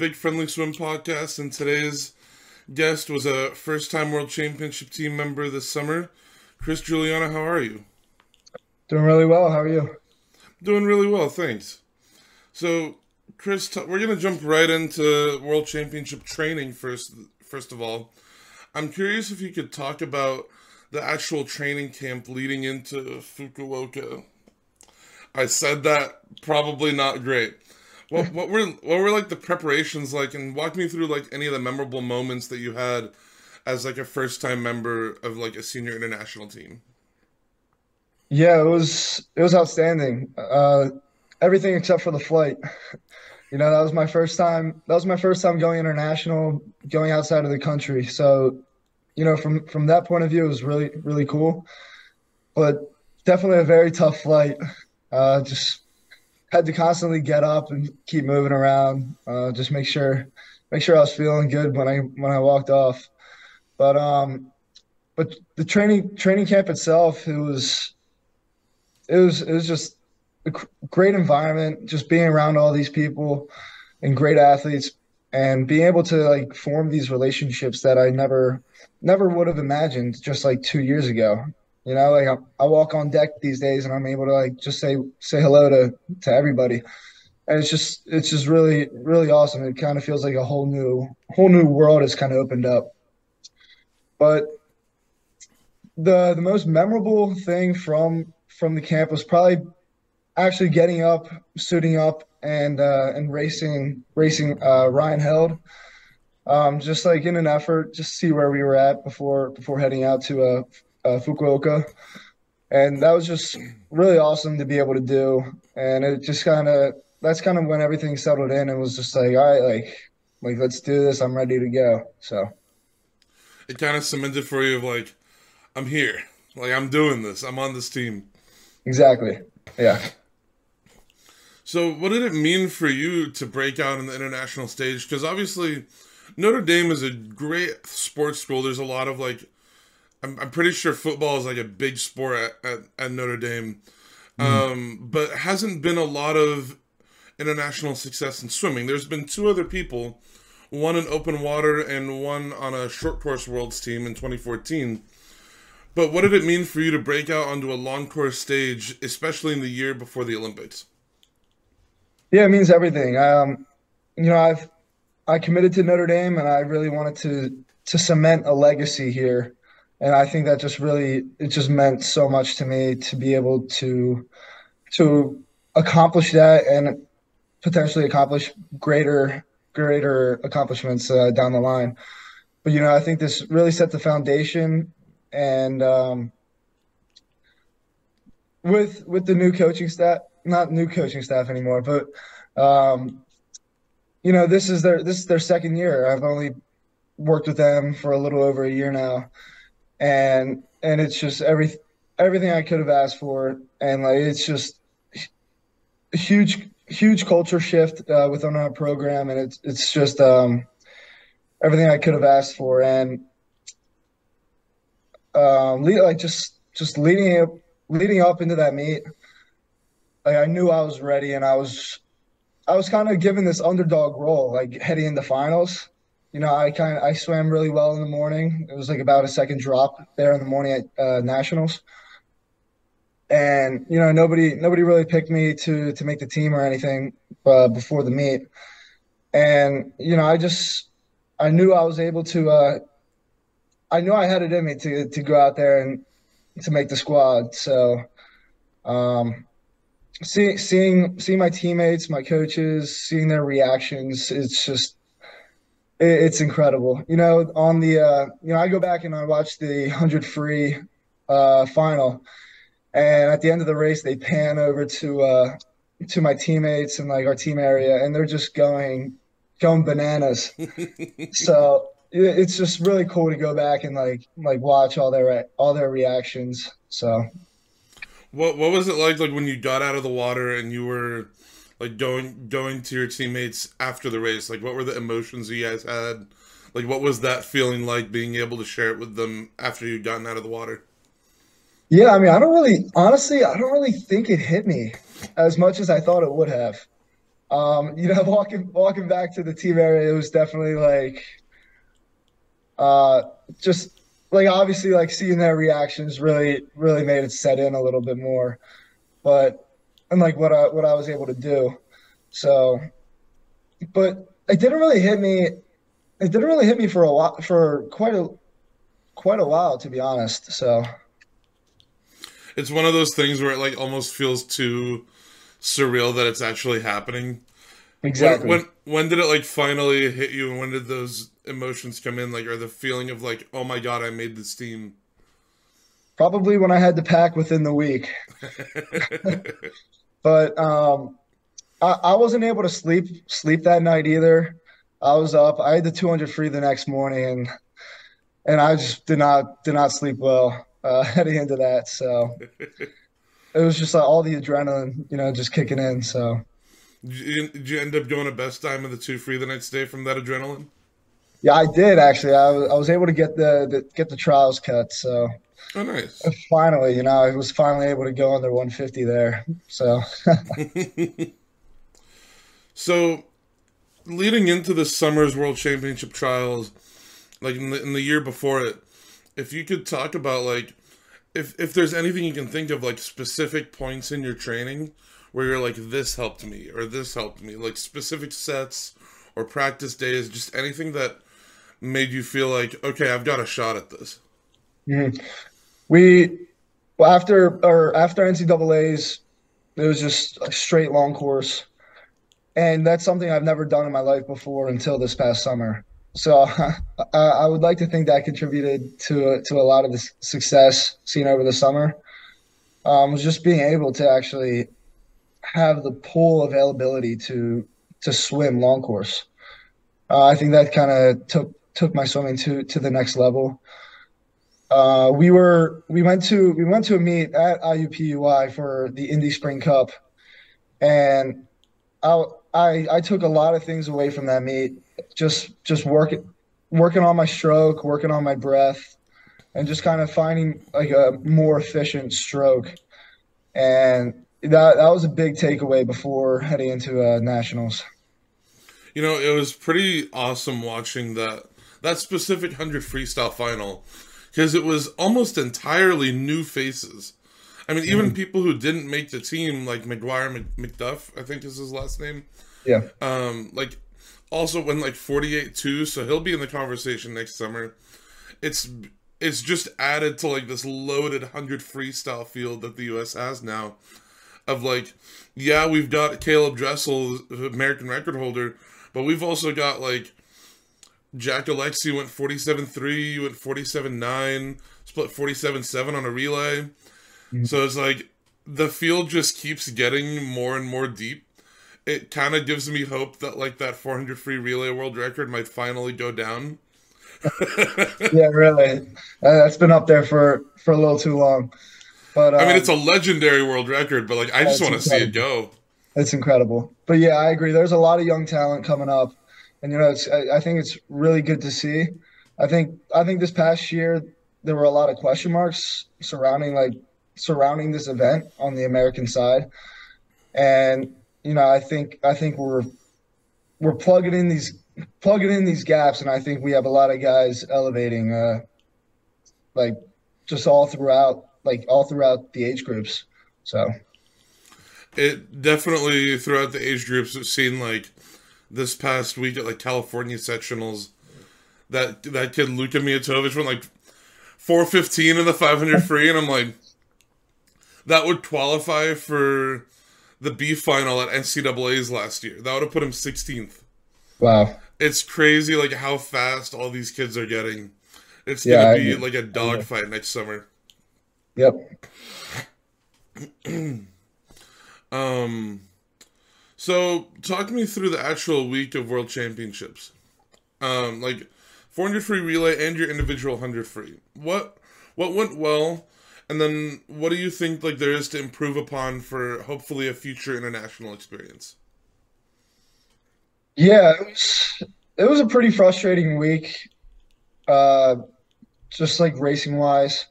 This is the Big Friendly Swim podcast, and today's guest was a first time World Championship team member this summer. Chris Guiliano, how are you? Doing really well. How are you? Doing really well, thanks. So, Chris, t- we're going to jump right into World Championship training first. First of all, I'm curious if you could talk about the actual training camp leading into Fukuoka. I said that probably not great. What what were what were like the preparations like, and walk me through like any of the memorable moments that you had as like a first time member of like a senior international team. Yeah, it was it was outstanding. Uh, everything except for the flight. You know, that was my first time. That was my first time going international, going outside of the country. So, you know, from from that point of view, it was really really cool. But definitely a very tough flight. Uh, just had to constantly get up and keep moving around. Uh, just make sure make sure I was feeling good when I when I walked off. But um, but the training training camp itself, it was it was it was just a great environment. Just being around all these people and great athletes, and being able to like form these relationships that I never never would have imagined just like two years ago. You know, like I, I walk on deck these days and I'm able to like just say say hello to to everybody. And it's just it's just really really awesome. It kind of feels like a whole new whole new world has kind of opened up. But the the most memorable thing from from the camp was probably actually getting up, suiting up, and uh, and racing racing uh, Ryan Held. Um, just like in an effort, just see where we were at before before heading out to uh, uh, Fukuoka, and that was just really awesome to be able to do. And it just kind of that's kind of when everything settled in and was just like, all right, like like let's do this. I'm ready to go. So it kind of cemented for you of like, I'm here, like I'm doing this. I'm on this team. Exactly. Yeah. So, what did it mean for you to break out in the international stage? Because obviously, Notre Dame is a great sports school. There's a lot of like I'm, I'm pretty sure football is like a big sport at, at, at Notre Dame, mm. um, but hasn't been a lot of international success in swimming. There's been two other people, one in open water and one on a short course worlds team in 2014. But what did it mean for you to break out onto a long course stage, especially in the year before the Olympics? Yeah, it means everything. Um, you know, I've I committed to Notre Dame, and I really wanted to to cement a legacy here and I think that just really it just meant so much to me to be able to to accomplish that and potentially accomplish greater greater accomplishments uh, down the line. But you know, I think this really set the foundation, and um, with with the new coaching staff, not new coaching staff anymore, but um, you know, this is their this is their second year. I've only worked with them for a little over a year now and and it's just every everything I could have asked for, and like it's just huge huge culture shift uh, within our program, and it's it's just um, everything I could have asked for, and um, like just just leading up leading up into that meet, like I knew I was ready, and I was I was kind of given this underdog role, like heading into finals, you know, I kind of I swam really well in the morning. It was like about a second drop there in the morning at uh, nationals, and you know nobody nobody really picked me to to make the team or anything uh, before the meet, and you know I just I knew I was able to uh, I knew I had it in me to to go out there and to make the squad. So, um, seeing seeing seeing my teammates, my coaches, seeing their reactions, it's just it's incredible. You know, on the uh, you know, I go back and I watch the hundred free uh, final, and at the end of the race, they pan over to uh, to my teammates and like our team area, and they're just going going bananas. so it's just really cool to go back and like like watch all their all their reactions. So, what what was it like like when you got out of the water and you were like going going to your teammates after the race. Like what were the emotions you guys had? Like what was that feeling like being able to share it with them after you'd gotten out of the water? Yeah i mean i don't really honestly i don't really think it hit me as much as i thought it would have. Um, you know, walking walking back to the team area, it was definitely like, uh, just like obviously like seeing their reactions really really made it set in a little bit more, but and like what I what I was able to do, so, but it didn't really hit me. It didn't really hit me for a lot for quite a quite a while to be honest. So it's one of those things where it like almost feels too surreal that it's actually happening. Exactly. When, when when did it like finally hit you, and when did those emotions come in? Like, or the feeling of like, oh my god, I made this team. Probably when I had to pack within the week. but um, I, I wasn't able to sleep sleep that night either. I was up. I had the 200 free the next morning, and and I just did not did not sleep well uh, heading into that. So it was just like all the adrenaline, you know, just kicking in. So did you, did you end up going a best time of the two free the next day from that adrenaline? Yeah, I did actually. I was, I was able to get the, the get the trials cut. So oh, nice. Finally, you know, I was finally able to go under 150 there. So. so, leading into the summer's World Championship trials, like in the, in the year before it, if you could talk about like if if there's anything you can think of like specific points in your training where you're like this helped me or this helped me like specific sets or practice days just anything that made you feel like okay i've got a shot at this mm-hmm. we well after or after ncaa's it was just a straight long course and that's something i've never done in my life before until this past summer so I would like to think that contributed to to a lot of the success seen over the summer. Um, was just being able to actually have the pool availability to to swim long course. Uh, I think that kind of took took my swimming to to the next level. Uh, we were we went to we went to a meet at IUPUI for the Indy Spring Cup, and I I I took a lot of things away from that meet just just working working on my stroke, working on my breath, and just kind of finding like a more efficient stroke. And that that was a big takeaway before heading into uh, nationals. You know, it was pretty awesome watching that that specific hundred freestyle final because it was almost entirely new faces. I mean, even mm-hmm. people who didn't make the team, like Macguire McDuff, I think is his last name. Yeah. Um, like also went like 48 2 so he'll be in the conversation next summer it's it's just added to like this loaded 100 freestyle field that the us has now of like yeah we've got Caleb dressel american record holder but we've also got like Jack Alexy went 47-3 you went 47-9 split 47-7 on a relay mm-hmm. so it's like the field just keeps getting more and more deep it kind of gives me hope that like that 400 free relay world record might finally go down. yeah, really. That's been up there for for a little too long. But um, I mean, it's a um, legendary world record, but like I just want to see it go. It's incredible. But yeah, I agree. There's a lot of young talent coming up, and you know, it's I, I think it's really good to see. I think I think this past year there were a lot of question marks surrounding like surrounding this event on the American side, and you know, I think I think we're we're plugging in these plugging in these gaps, and I think we have a lot of guys elevating, uh, like just all throughout, like all throughout the age groups. So it definitely throughout the age groups, I've seen like this past week at like California sectionals, that that kid Luka Mijatovic went like four fifteen in the five hundred free, and I'm like, that would qualify for the B final at NCAA's last year. That would have put him 16th. Wow. It's crazy like how fast all these kids are getting. It's yeah, gonna be like a dogfight next summer. Yep. um so talk me through the actual week of world championships. Um like 400 free relay and your individual 100 free. What what went well and then, what do you think like there is to improve upon for hopefully a future international experience? Yeah, it was it was a pretty frustrating week, uh, just like racing wise.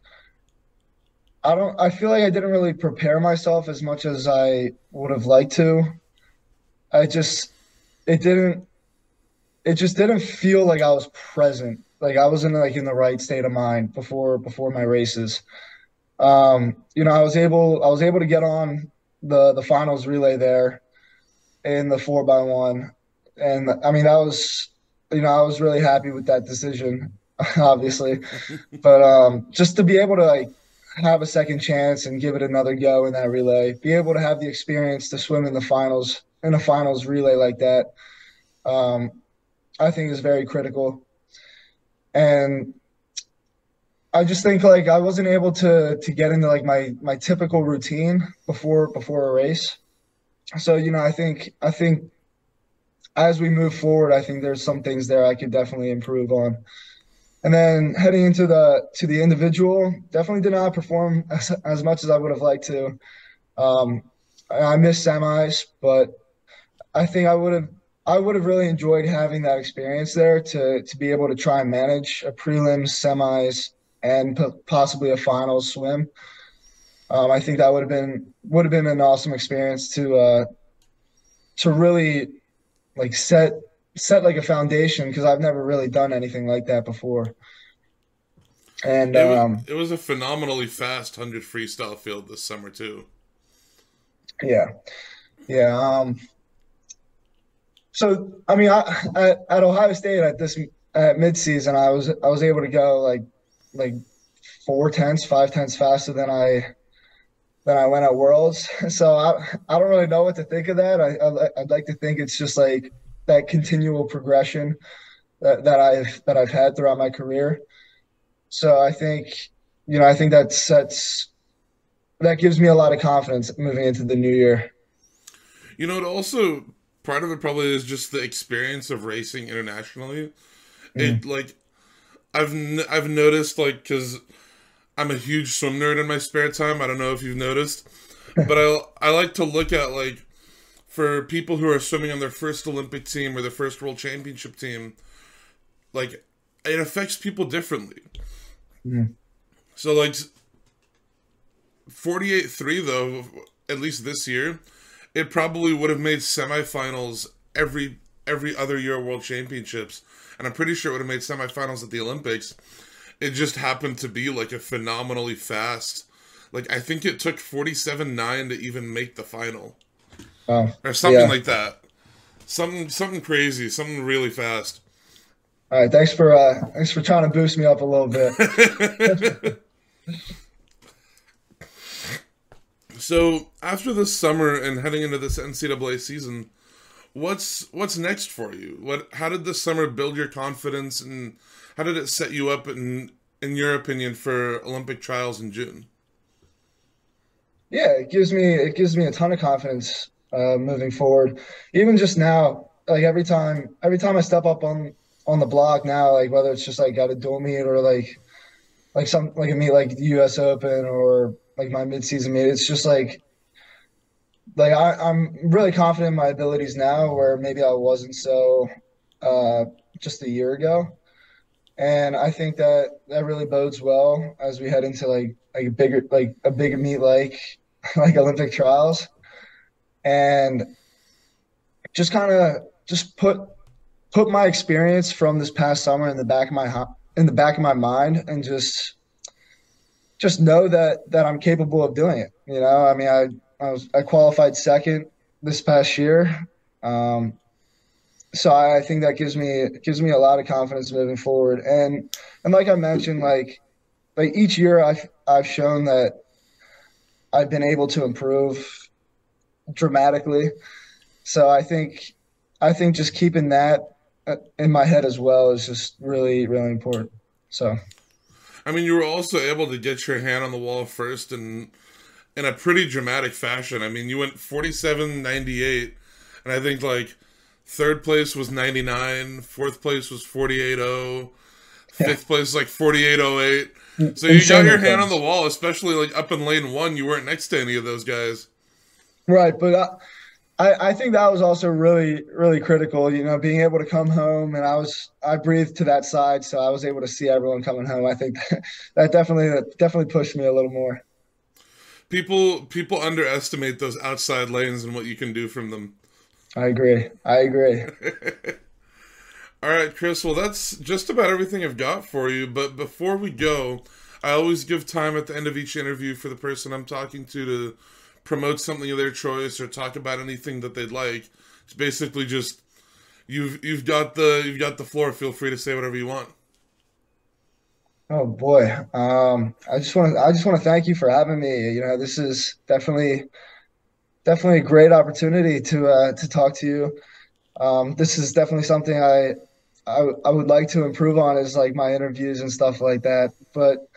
I don't. I feel like I didn't really prepare myself as much as I would have liked to. I just it didn't it just didn't feel like I was present. Like I wasn't like in the right state of mind before before my races. Um, you know, I was able I was able to get on the the finals relay there in the four by one, and I mean that was you know I was really happy with that decision, obviously, but um, just to be able to like have a second chance and give it another go in that relay, be able to have the experience to swim in the finals in a finals relay like that, um, I think is very critical. And I just think like I wasn't able to to get into like my my typical routine before before a race. So you know, I think I think as we move forward, I think there's some things there I could definitely improve on. And then heading into the to the individual, definitely did not perform as, as much as I would have liked to. Um, I missed semis, but I think I would have I would have really enjoyed having that experience there to to be able to try and manage a prelims, semis, and p- possibly a final swim. Um, I think that would have been would have been an awesome experience to uh, to really like set set like a foundation because I've never really done anything like that before. And It was, um, it was a phenomenally fast 100 freestyle field this summer, too. yeah, yeah. Um, so I mean, I, at, at Ohio State at this at midseason, I was I was able to go like like four tenths, five tenths faster than I than I went at Worlds. So I I don't really know what to think of that. I, I I'd like to think it's just like that continual progression that, that I've that I've had throughout my career. So I think you know I think that sets that gives me a lot of confidence moving into the new year. You know, it also part of it probably is just the experience of racing internationally. It like I've n- I've noticed like because I'm a huge swim nerd in my spare time. I don't know if you've noticed, but I I like to look at like for people who are swimming on their first Olympic team or their first World Championship team, like it affects people differently. Mhm. So like 48-3 though, at least this year, it probably would have made semifinals every every other year World Championships, and I'm pretty sure it would have made semifinals at the Olympics. It just happened to be like a phenomenally fast. Like I think it took 47-9 to even make the final Oh, or something Yeah. like that. Something something crazy, something really fast. all right. Thanks for uh, thanks for trying to boost me up a little bit. So after this summer and heading into this NCAA season, what's what's next for you? What how did this summer build your confidence and how did it set you up in in your opinion for Olympic trials in June? Yeah, it gives me it gives me a ton of confidence uh, moving forward. Even just now, like every time every time I step up on on the block now, like whether it's just like at a dual meet or like like some like a meet like the U.S. Open or like my midseason meet, it's just like like I, I'm really confident in my abilities now, where maybe I wasn't so uh, just a year ago. And I think that that really bodes well as we head into like like a bigger like a bigger meet like like Olympic trials, and just kind of just put put my experience from this past summer in the back of my in the back of my mind, and just just know that that I'm capable of doing it. You know, I mean, I I was I qualified second this past year. Um, so I I think that gives me gives me a lot of confidence moving forward. And and like I mentioned, like like each year I've I've shown that I've been able to improve dramatically. So I think I think just keeping that uh, in my head as well is just really really important. So I mean, you were also able to get your hand on the wall first and in a pretty dramatic fashion. I mean, you went 47-98 and I think like third place was 99, fourth place was 48-0, fifth place was like 48-08. Mm, so you got your hand on the wall, especially like up in lane 1, you weren't next to any of those guys. Right, but I, I I think that was also really really critical. You know, being able to come home and I was I breathed to that side, so I was able to see everyone coming home. I think that definitely that definitely pushed me a little more. People people underestimate those outside lanes and what you can do from them. I agree. I agree. All right, Chris. Well, that's just about everything I've got for you. But before we go, I always give time at the end of each interview for the person I'm talking to to promote something of their choice or talk about anything that they'd like. It's basically just you've you've got the you've got the floor. Feel free to say whatever you want. Oh boy. Um, I just want to I just want to thank you for having me. You know, this is definitely definitely a great opportunity to uh, to talk to you. Um, this is definitely something I, I I would like to improve on is like my interviews and stuff like that. But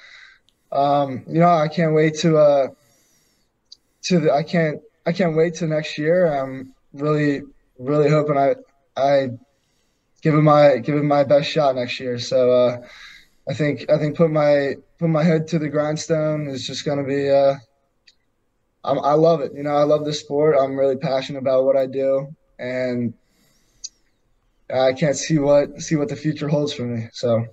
um, you know, I can't wait to uh, to the, I can't I can't wait to next year. I'm really really hoping I I give it my give it my best shot next year. So uh, I think I think put my put my head to the grindstone is just going to be. Uh, I'm, I love it. You know, I love the sport. I'm really passionate about what I do, and I can't see what see what the future holds for me. So.